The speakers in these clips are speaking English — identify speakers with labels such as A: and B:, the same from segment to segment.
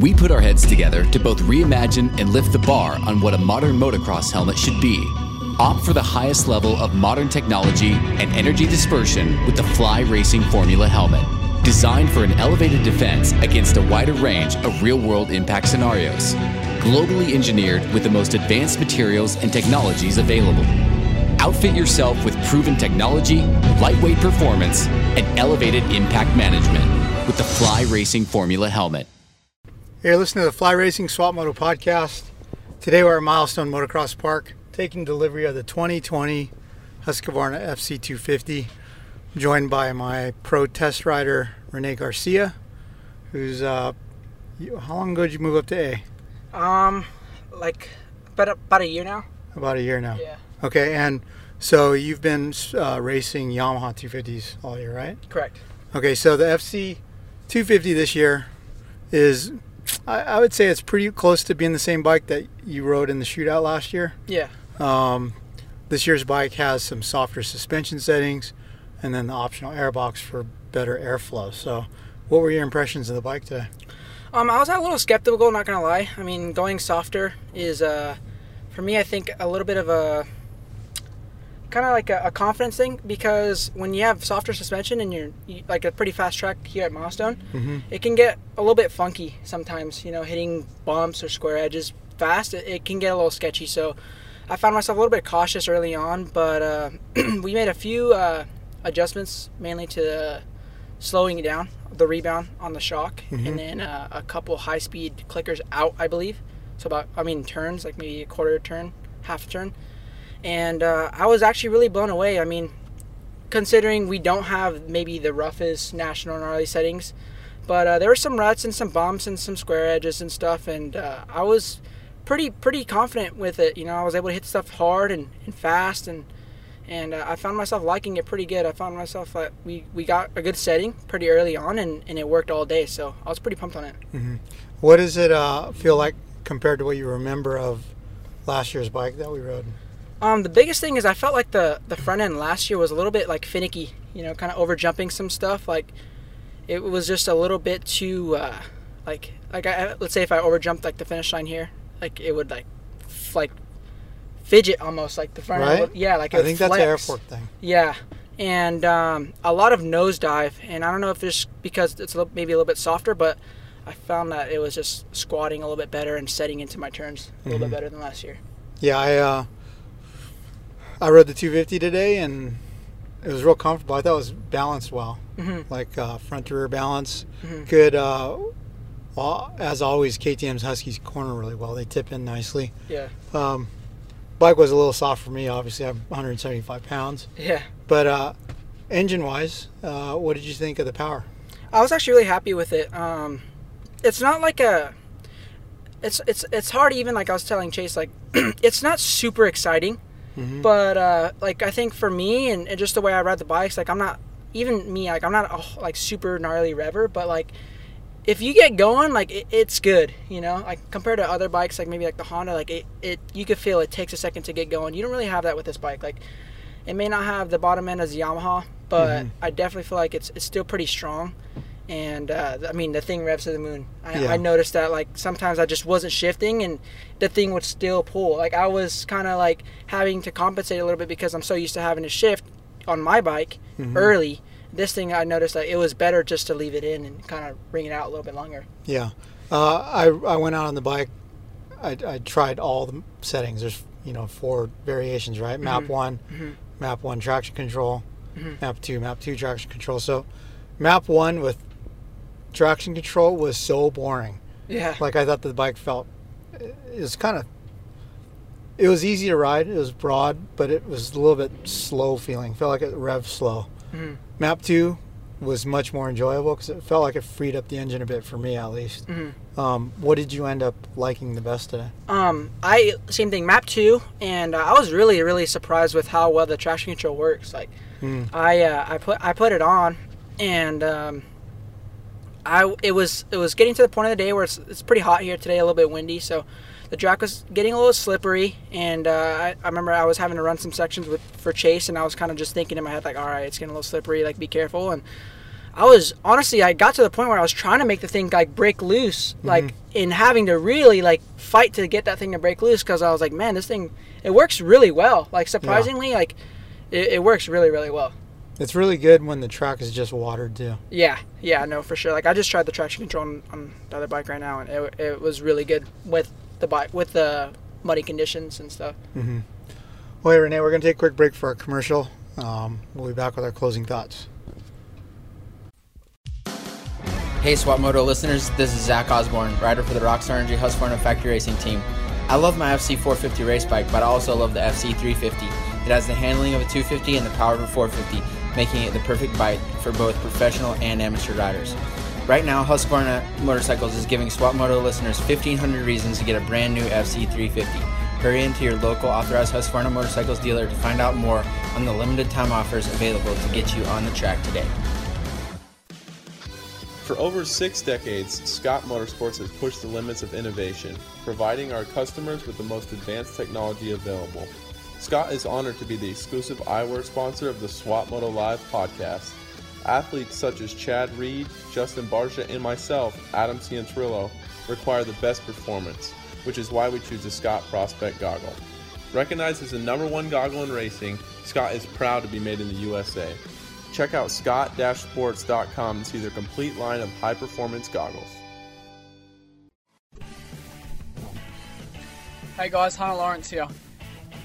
A: We put our heads together to both reimagine and lift the bar on what a modern motocross helmet should be. Opt for the highest level of modern technology and energy dispersion with the Fly Racing Formula helmet. Designed for an elevated defense against a wider range of real world impact scenarios. Globally engineered with the most advanced materials and technologies available. Outfit yourself with proven technology, lightweight performance, and elevated impact management with the Fly Racing Formula helmet.
B: Hey, listen to the Fly Racing Swap Moto podcast. Today we're at Milestone Motocross Park taking delivery of the 2020 Husqvarna FC250. joined by my pro test rider Renee Garcia, who's uh, how long ago did you move up to A?
C: Um, like about about a year now.
B: About a year now.
C: Yeah.
B: Okay, and so you've been uh, racing Yamaha 250s all year, right?
C: Correct.
B: Okay, so the FC 250 this year is, I, I would say, it's pretty close to being the same bike that you rode in the shootout last year.
C: Yeah.
B: Um, this year's bike has some softer suspension settings, and then the optional airbox for better airflow. So, what were your impressions of the bike today?
C: Um, I was a little skeptical, not gonna lie. I mean, going softer is, uh, for me, I think a little bit of a kind of like a, a, confidence thing because when you have softer suspension and you're you, like a pretty fast track here at Milestone,
B: mm-hmm.
C: it can get a little bit funky sometimes. You know, hitting bumps or square edges fast, it, it, can get a little sketchy. So I found myself a little bit cautious early on, but uh, we made a few uh, adjustments, mainly to slowing it down, the rebound on the shock,
B: mm-hmm.
C: and then uh, a couple high speed clickers out, I believe. So about, I mean, turns like maybe a quarter turn, half a turn and uh, I was actually really blown away. I mean, considering we don't have maybe the roughest national gnarly settings, but uh, there were some ruts and some bumps and some square edges and stuff, and uh, I was pretty pretty confident with it. You know, I was able to hit stuff hard and, and fast, and and uh, I found myself liking it pretty good. I found myself like we we got a good setting pretty early on, and, and it worked all day. So I was pretty pumped on it.
B: Mm-hmm. What does it uh, feel like compared to what you remember of last year's bike that we rode?
C: Um, the biggest thing is I felt like the the front end last year was a little bit like finicky, you know, kind of over jumping some stuff. Like it was just a little bit too, uh, like like I, let's say if I over jumped like the finish line here, like it would like f- like fidget almost like the front
B: right?
C: end. Would, yeah, like
B: I think
C: flex.
B: that's an air fork thing.
C: Yeah, and um, a lot of nosedive, and I don't know if it's because it's a little, maybe a little bit softer, but I found that it was just squatting a little bit better and setting into my turns a little
B: mm-hmm.
C: bit better than last year.
B: Yeah, I. Uh, I rode the 250 today and it was real comfortable. I thought it was balanced well,
C: mm-hmm.
B: like uh, front to rear balance.
C: Mm-hmm.
B: Good. Uh, well, as always, KTM's Huskies corner really well. They tip in nicely.
C: Yeah.
B: Um, bike was a little soft for me. Obviously, I'm 175 pounds.
C: Yeah.
B: But uh, engine-wise, uh, what did you think of the power?
C: I was actually really happy with it. Um, it's not like a. It's it's it's hard even like I was telling Chase like it's not super exciting
B: Mm-hmm.
C: But uh, like I think for me and, and, just the way I ride the bikes, like I'm not even me, like I'm not a like super gnarly rever, but like if you get going, like it, it's good, you know. Like compared to other bikes, like maybe like the Honda, like it, it you could feel it takes a second to get going. You don't really have that with this bike. Like it may not have the bottom end as the Yamaha, but mm-hmm. I definitely feel like it's it's still pretty strong and uh, I mean the thing revs to the moon. I, yeah. I, noticed that like sometimes I just wasn't shifting, and the thing would still pull. Like I was kind of like having to compensate a little bit because I'm so used to having to shift on my bike mm-hmm. early. This thing I noticed that it was better just to leave it in and kind of bring it out a little bit longer.
B: Yeah, uh, I I went out on the bike. I, I tried all the settings. There's you know four variations, right? Map
C: mm-hmm.
B: one,
C: mm-hmm.
B: map one traction control,
C: mm-hmm.
B: map two, map two traction control. So map one with traction control was so boring.
C: Yeah.
B: Like I thought the bike felt it was kind of it was easy to ride. It was broad, but it was a little bit slow feeling. Felt like it revved slow.
C: Mm-hmm.
B: Map two was much more enjoyable because it felt like it freed up the engine a bit for me at least.
C: Mm-hmm.
B: Um, what did you end up liking the best today?
C: Um, I same thing, map two, and uh, I was really really surprised with how well the traction control works. Like,
B: mm.
C: I uh, I put I put it on, and um, I it was it was getting to the point of the day where it's, it's pretty hot here today, a little bit windy, so the track was getting a little slippery. And uh, I, I remember I was having to run some sections with for Chase, and I was kind of just thinking in my head like, all right, it's getting a little slippery, like be careful. And I was honestly I got to the point where I was trying to make the thing like break loose,
B: Mm-hmm.
C: like in having to really like fight to get that thing to break loose because I was like, man, this thing it works really well. Like surprisingly, like it, it works really really well.
B: It's really good when the track is just watered too.
C: Yeah, yeah, no, for sure. Like I just tried the traction control on, on the other bike right now, and it, it was really good with the bike with the muddy conditions and stuff.
B: Well, hey, Renee, we're going to take a quick break for our commercial. Um, we'll be back with our closing thoughts.
D: Hey Swap Moto listeners, this is Zach Osborne, rider for the Rockstar Energy Husqvarna Factory Racing Team. I love my FC450 race bike, but I also love the FC350. It has the handling of a 250 and the power of a 450, making it the perfect bike for both professional and amateur riders. Right now, Husqvarna Motorcycles is giving Swap Moto listeners 1,500 reasons to get a brand new FC350. Hurry into your local authorized Husqvarna Motorcycles dealer to find out more on the limited time offers available to get you on the track today.
E: For over six decades, Scott Motorsports has pushed the limits of innovation, providing our customers with the most advanced technology available. Scott is honored to be the exclusive eyewear sponsor of the Swap Moto Live podcast. Athletes such as Chad Reed, Justin Barcia, and myself, Adam Cianciarulo, require the best performance, which is why we choose the Scott Prospect goggle. Recognized as the number one goggle in racing, Scott is proud to be made in the USA. Check out scott-sports.com and see their complete line of high-performance goggles.
F: Hey guys, Hunter Lawrence here.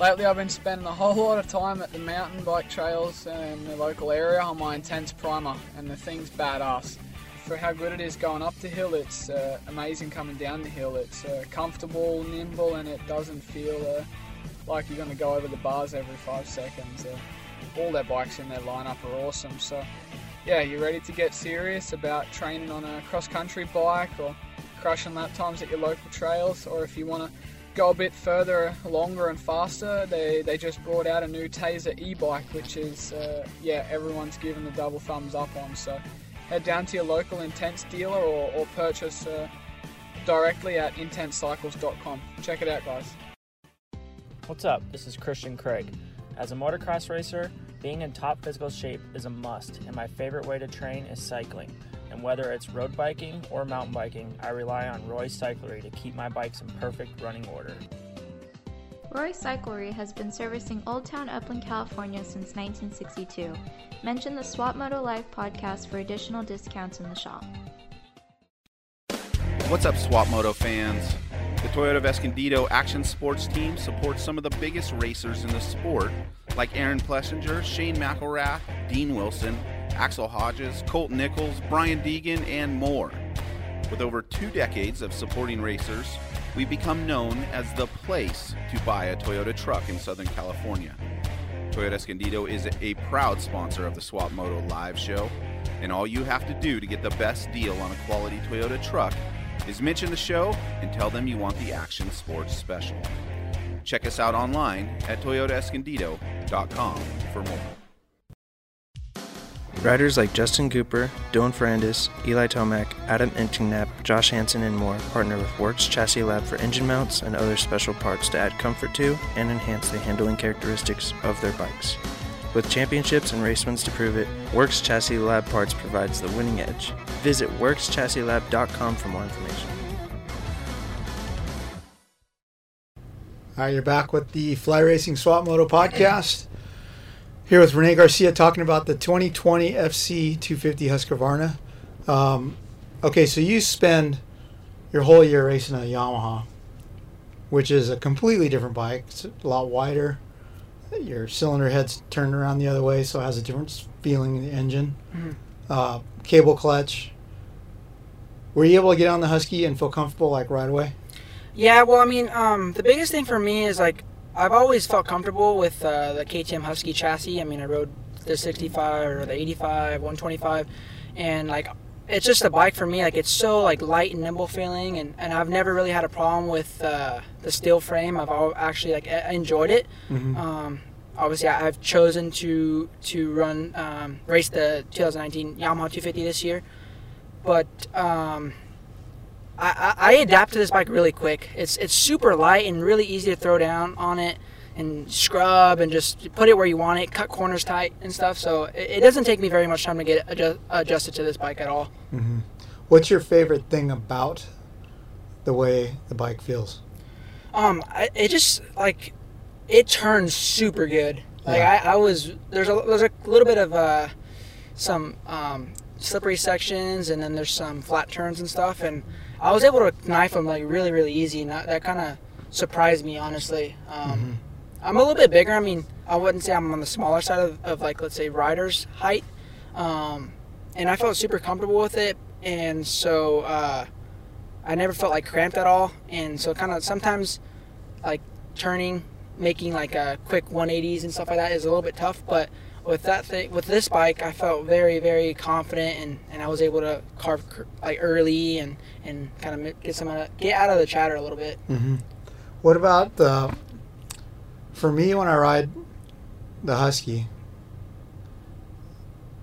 F: Lately, I've been spending a whole lot of time at the mountain bike trails in the local area on my intense primer, and the thing's badass. For how good it is going up the hill, it's uh, amazing coming down the hill. It's uh, comfortable, nimble, and it doesn't feel uh, like you're going to go over the bars every five seconds. Uh, all their bikes in their lineup are awesome. So, yeah, you're ready to get serious about training on a cross country bike or crushing lap times at your local trails, or if you want to go a bit further, longer and faster, they, they just brought out a new Tazer e-bike, which is, uh, yeah, everyone's given the double thumbs up on. So head down to your local Intense dealer or, or purchase uh, directly at intensecycles.com. Check it out, guys.
G: What's up? This is Christian Craig. As a motocross racer, being in top physical shape is a must, and my favorite way to train is cycling. And whether it's road biking or mountain biking, I rely on Roy Cyclery to keep my bikes in perfect running order.
H: Roy Cyclery has been servicing Old Town Upland, California since 1962. Mention the Swap Moto Live podcast for additional discounts in the shop.
I: What's up, Swap Moto fans? The Toyota of Escondido Action Sports Team supports some of the biggest racers in the sport, like Aaron Plessinger, Shane McElrath, Dean Wilson, Axell Hodges, Colt Nichols, Brian Deegan, and more. With over two decades of supporting racers, we've become known as the place to buy a Toyota truck in Southern California. Toyota Escondido is a proud sponsor of the Swap Moto Live show, and all you have to do to get the best deal on a quality Toyota truck is mention the show and tell them you want the Action Sports Special. Check us out online at toyotaescondido.com for more.
J: Riders like Justin Cooper, Dylan Ferrandis, Eli Tomac, Adam Enticknap, Josh Hansen, and more partner with Works Chassis Lab for engine mounts and other special parts to add comfort to and enhance the handling characteristics of their bikes. With championships and race wins to prove it, Works Chassis Lab Parts provides the winning edge. Visit WorksChassisLab.com for more information.
B: All right, you're back with the Fly Racing Swap Moto podcast. Here with Renee Garcia talking about the 2020 FC 250 Husqvarna. Um, okay, so you spend your whole year racing a Yamaha, which is a completely different bike. It's a lot wider. Your cylinder head's turned around the other way, so it has a different feeling in the engine. Uh, cable clutch. Were you able to get on the Husky and feel comfortable like right away?
C: Yeah, well, I mean, um, the biggest thing for me is like I've always felt comfortable with uh, the KTM Husky chassis. I mean, I rode the 65 or the 85, 125, and like it's just a bike for me. Like it's so like light and nimble feeling, and, and I've never really had a problem with uh, the steel frame. I've al- actually like enjoyed it. Um, obviously, I've chosen to to run um, race the 2019 Yamaha 250 this year, but um, I, I, I adapt to this bike really quick. It's it's super light and really easy to throw down on it. and scrub and just put it where you want it, cut corners tight and stuff. So it, it doesn't take me very much time to get adjust, adjusted to this bike at all.
B: hmm What's your favorite thing about the way the bike feels?
C: Um, I, it just like it turns super good. Like
B: Yeah.
C: I, I was there's a there's a little bit of uh, some um, slippery sections, and then there's some flat turns and stuff, and I was able to knife them like really really easy, and that, that kind of surprised me honestly. Um, I'm a little bit bigger. I mean, I wouldn't say I'm on the smaller side of, of like let's say riders height, um, and I felt super comfortable with it, and so. Uh, I never felt like cramped at all, and so kind of sometimes like turning, making like a quick 180s and stuff like that is a little bit tough. But with that thing, with this bike, I felt very very confident, and, and I was able to carve like early and and kind of get some of get out of the chatter a little bit.
B: hmm What about the? For me, when I ride the Husky,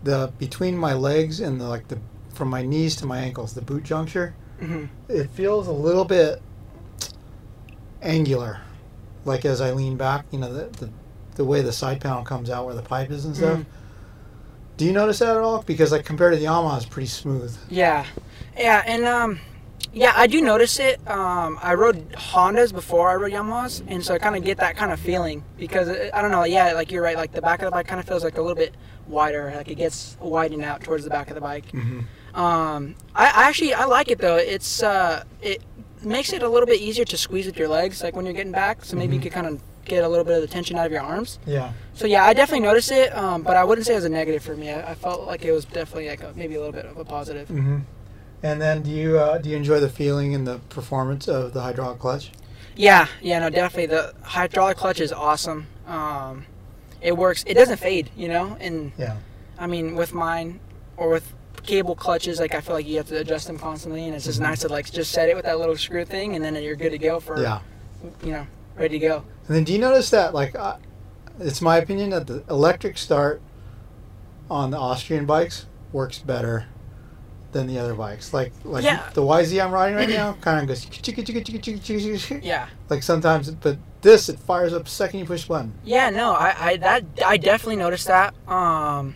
B: the between my legs and the like the from my knees to my ankles, the boot juncture,
C: hmm
B: it feels a little bit angular. Like as I lean back, you know, the the, the way the side panel comes out where the pipe is and stuff.
C: Mhm.
B: Do you notice that at all? Because like compared to the Yamaha, it's pretty smooth.
C: Yeah, yeah, and um, yeah, I do notice it. Um, I rode Hondas before I rode Yamahas, and so I kind of get that kind of feeling because it, I don't know. Yeah, like you're right. Like the back of the bike kind of feels like a little bit wider. Like it gets widened out towards the back of the bike.
B: Mm-hmm.
C: Um, I, I actually I like it though. It's uh, it makes it a little bit easier to squeeze with your legs, like when you're getting back. So maybe you
B: Mhm.
C: could kind of get a little bit of the tension out of your arms.
B: Yeah.
C: So yeah, I definitely noticed it, um, but I wouldn't say it was a negative for me. I, I felt like it was definitely like a, maybe a little bit of a positive.
B: Mm-hmm. And then, do you uh, do you enjoy the feeling and the performance of the hydraulic clutch?
C: Yeah, yeah, no, definitely. The hydraulic clutch is awesome. Um, it works. It doesn't fade, you know. And
B: Yeah.
C: I mean, with mine or with cable clutches, like I feel like you have to adjust them constantly, and it's just
B: Mhm.
C: nice to like just set it with that little screw thing, and then you're good to go for
B: Yeah.
C: you know, ready to go.
B: And then, do you notice that, like, uh, it's my opinion that the electric start on the Austrian bikes works better than the other bikes. Like, like
C: Yeah.
B: the YZ I'm riding right now kind of goes chicka chicka chicka.
C: Yeah.
B: Like sometimes, but this it fires up the second you push the button.
C: Yeah, no, I, I that I definitely noticed that. Um,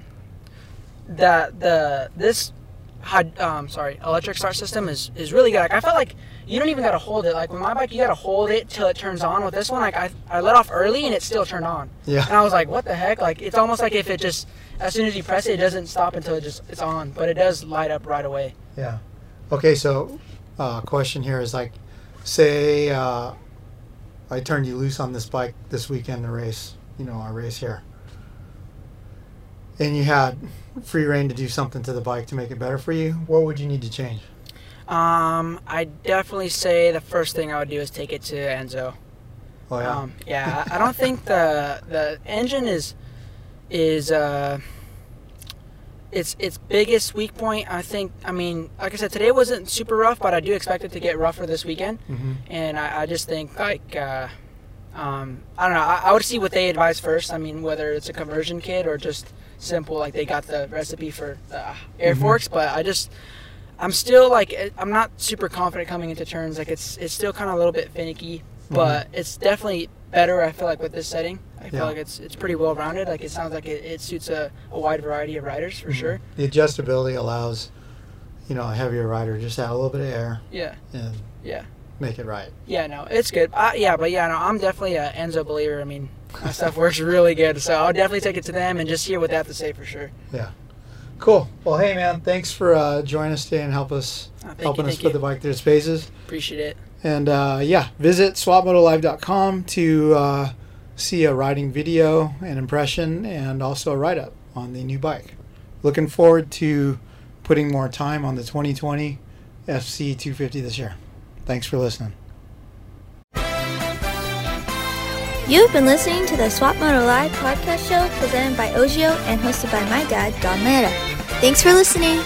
C: that the this had um sorry electric start system is is really good. Like I felt like you don't even gotta hold it. Like with my bike, you gotta hold it till it turns on. With this one, like I I let off early and it still turned on.
B: Yeah.
C: And I was like, what the heck? Like it's almost like if it just as soon as you press it, it doesn't stop until it just it's on. But it does light up right away.
B: Yeah. Okay, so uh, question here is like, say uh, I turned you loose on this bike this weekend to race, you know, our race here, and you had free reign to do something to the bike to make it better for you. What would you need to change?
C: Um, I definitely say the first thing I would do is take it to Enzo.
B: Oh yeah.
C: Um, yeah, I don't think the the engine is is uh, its its biggest weak point. I think. I mean, like I said, today wasn't super rough, but I do expect it to get rougher this weekend.
B: Mhm.
C: And I, I just think like. Uh, um, I don't know. I, I would see what they advise first. I mean, whether it's a conversion kit or just simple, like they got the recipe for the air
B: Mhm.
C: forks. But I just, I'm still like, eh, I'm not super confident coming into turns. Like it's, it's still kind of a little bit finicky, but it's definitely better. I feel like with this setting, I feel like it's, it's pretty well rounded. Like it sounds like it, it suits a, a wide variety of riders for
B: Mhm.
C: sure.
B: The adjustability allows, you know, a heavier rider just have a little bit of air
C: Yeah,
B: and
C: yeah.
B: make it right.
C: Yeah, no, it's good. Uh, yeah, but yeah, no, I'm definitely a Enzo believer. I mean, my stuff works really good, so I'll definitely take it to them and just hear what they have to say for sure.
B: Yeah. Cool. Well, hey man, thanks for uh, joining us today and help us
C: thank
B: helping
C: you,
B: us put
C: you.
B: the bike through its paces.
C: Appreciate it.
B: And uh, yeah, visit swapmotolive.com to uh, see a riding video and impression and also a write up on the new bike. Looking forward to putting more time on the 2020 FC 250 this year. Thanks for listening.
K: You've been listening to the Swap Moto Live podcast show presented by Ogio and hosted by my dad, Don Lara. Thanks for listening.